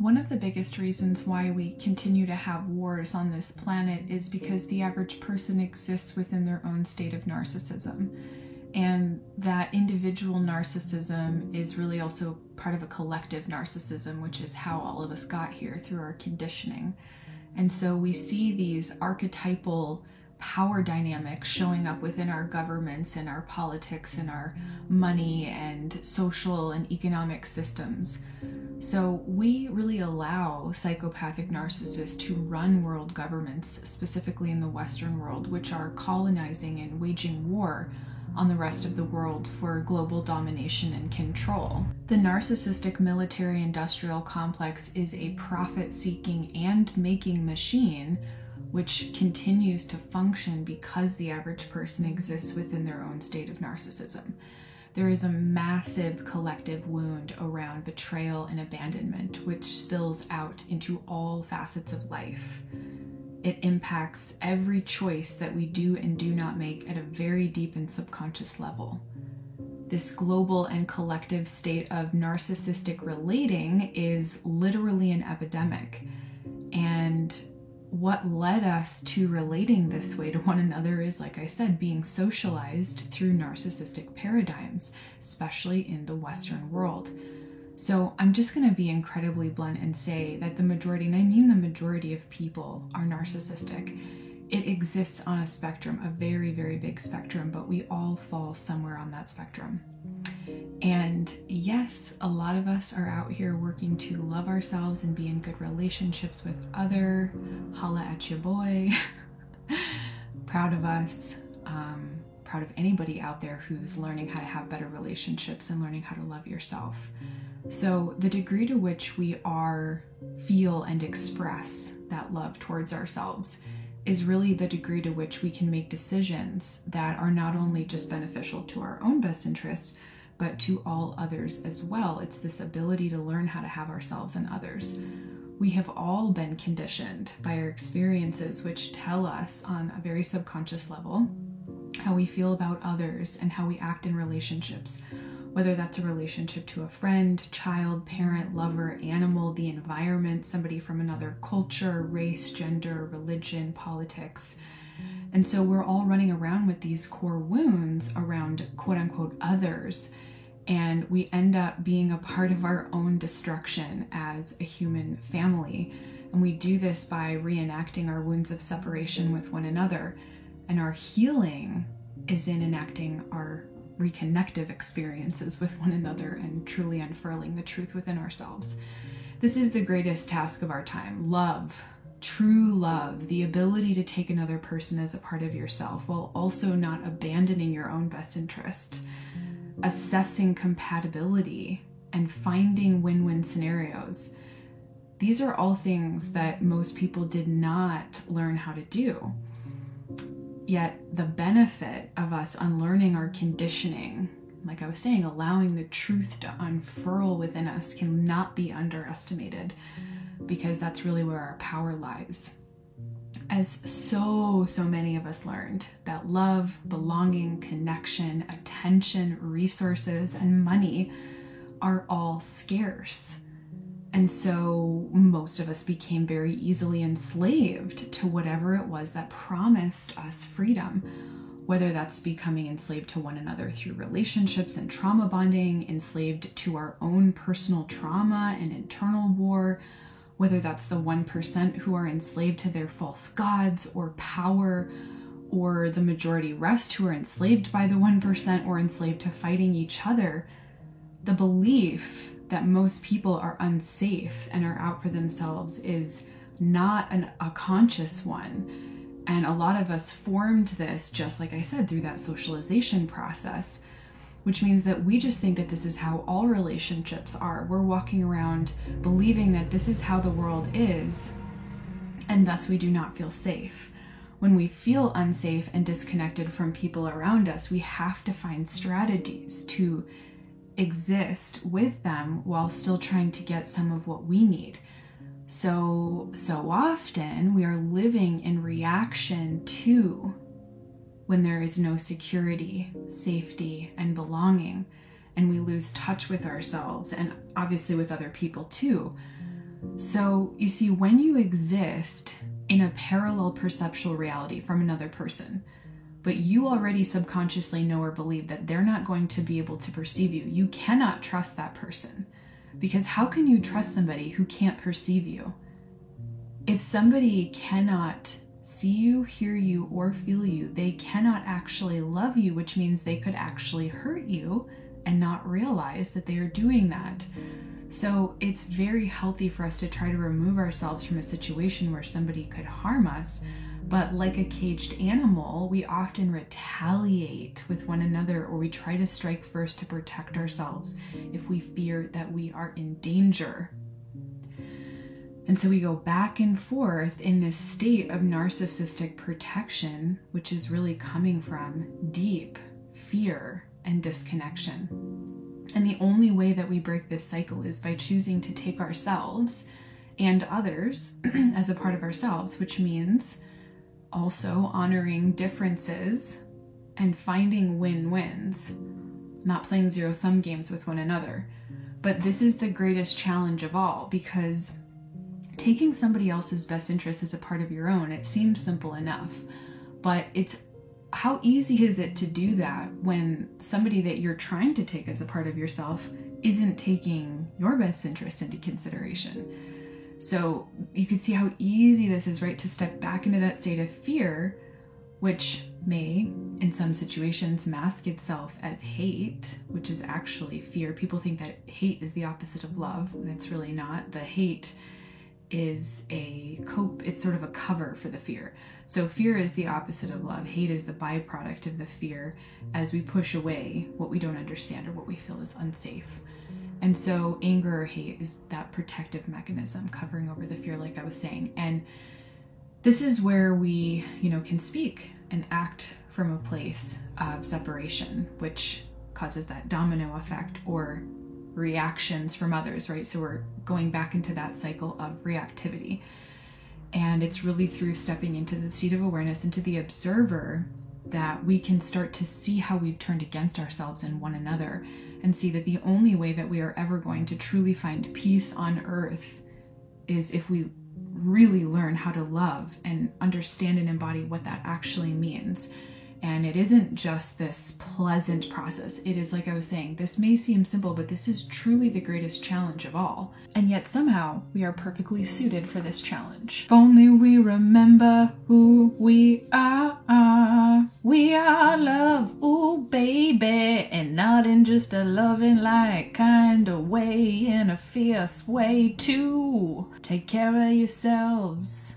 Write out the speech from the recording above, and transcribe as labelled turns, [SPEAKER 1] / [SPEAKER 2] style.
[SPEAKER 1] One of the biggest reasons why we continue to have wars on this planet is because the average person exists within their own state of narcissism. And that individual narcissism is really also part of a collective narcissism, which is how all of us got here through our conditioning. And so we see these archetypal power dynamics showing up within our governments and our politics and our money and social and economic systems. So we really allow psychopathic narcissists to run world governments, specifically in the Western world, which are colonizing and waging war on the rest of the world for global domination and control. The narcissistic military industrial complex is a profit seeking and making machine which continues to function because the average person exists within their own state of narcissism. There is a massive collective wound around betrayal and abandonment, which spills out into all facets of life. It impacts every choice that we do and do not make at a very deep and subconscious level. This global and collective state of narcissistic relating is literally an epidemic. And what led us to relating this way to one another is, like I said, being socialized through narcissistic paradigms, especially in the Western world. So I'm just going to be incredibly blunt and say that the majority, and I mean the majority of people, are narcissistic. It exists on a spectrum, a very, very big spectrum, but we all fall somewhere on that spectrum. And yes, a lot of us are out here working to love ourselves and be in good relationships with other. Holla at your boy. proud of us. Um, proud of anybody out there who's learning how to have better relationships and learning how to love yourself. So, the degree to which we are feel and express that love towards ourselves is really the degree to which we can make decisions that are not only just beneficial to our own best interest, but to all others as well. It's this ability to learn how to have ourselves and others. We have all been conditioned by our experiences, which tell us on a very subconscious level how we feel about others and how we act in relationships whether that's a relationship to a friend, child, parent, lover, animal, the environment, somebody from another culture, race, gender, religion, politics. And so we're all running around with these core wounds around quote unquote others. And we end up being a part of our own destruction as a human family. And we do this by reenacting our wounds of separation with one another. And our healing is in enacting our reconnective experiences with one another and truly unfurling the truth within ourselves. This is the greatest task of our time love, true love, the ability to take another person as a part of yourself while also not abandoning your own best interest, assessing compatibility, and finding win win scenarios. These are all things that most people did not learn how to do. Yet, the benefit of us unlearning our conditioning, like I was saying, allowing the truth to unfurl within us cannot be underestimated because that's really where our power lies. As so, so many of us learned, that love, belonging, connection, attention, resources, and money are all scarce. And so most of us became very easily enslaved to whatever it was that promised us freedom, whether that's becoming enslaved to one another through relationships and trauma bonding, enslaved to our own personal trauma and internal war, whether that's the 1% who are enslaved to their false gods or power, or the majority rest who are enslaved by the 1% or enslaved to fighting each other. The belief that most people are unsafe and are out for themselves is not an, a conscious one. And a lot of us formed this, just like I said, through that socialization process, which means that we just think that this is how all relationships are. We're walking around believing that this is how the world is, and thus we do not feel safe. When we feel unsafe and disconnected from people around us, we have to find strategies to exist with them while still trying to get some of what we need. So, so often we are living in reaction to when there is no security, safety, and belonging, and we lose touch with ourselves and obviously with other people too. So, you see, when you exist in a parallel perceptual reality from another person, but you already subconsciously know or believe that they're not going to be able to perceive you, you cannot trust that person. Because how can you trust somebody who can't perceive you? If somebody cannot see you, hear you, or feel you, they cannot actually love you, which means they could actually hurt you and not realize that they are doing that. So it's very healthy for us to try to remove ourselves from a situation where somebody could harm us. But like a caged animal, we often retaliate with one another or we try to strike first to protect ourselves if we fear that we are in danger. And so we go back and forth in this state of narcissistic protection, which is really coming from deep fear and disconnection. And the only way that we break this cycle is by choosing to take ourselves and others as a part of ourselves, which means also honoring differences and finding win wins, not playing zero sum games with one another. But this is the greatest challenge of all because taking somebody else's best interest as a part of your own, it seems simple enough, but it's how easy is it to do that when somebody that you're trying to take as a part of yourself isn't taking your best interest into consideration? So you can see how easy this is, right? To step back into that state of fear, which may, in some situations, mask itself as hate, which is actually fear. People think that hate is the opposite of love, and it's really not. The hate is a cope it's sort of a cover for the fear. So fear is the opposite of love. Hate is the byproduct of the fear as we push away what we don't understand or what we feel is unsafe. And so anger or hate is that protective mechanism covering over the fear like i was saying. And this is where we you know can speak and act from a place of separation which causes that domino effect or reactions from others, right? So we're going back into that cycle of reactivity. And it's really through stepping into the seat of awareness, into the observer, that we can start to see how we've turned against ourselves and one another and see that the only way that we are ever going to truly find peace on earth is if we really learn how to love and understand and embody what that actually means and it isn't just this pleasant process. It is, like I was saying, this may seem simple, but this is truly the greatest challenge of all. And yet, somehow, we are perfectly suited for this challenge. If only we remember who we are. We are love, ooh, baby. And not in just a loving, like kind of way, in a fierce way, too. Take care of yourselves.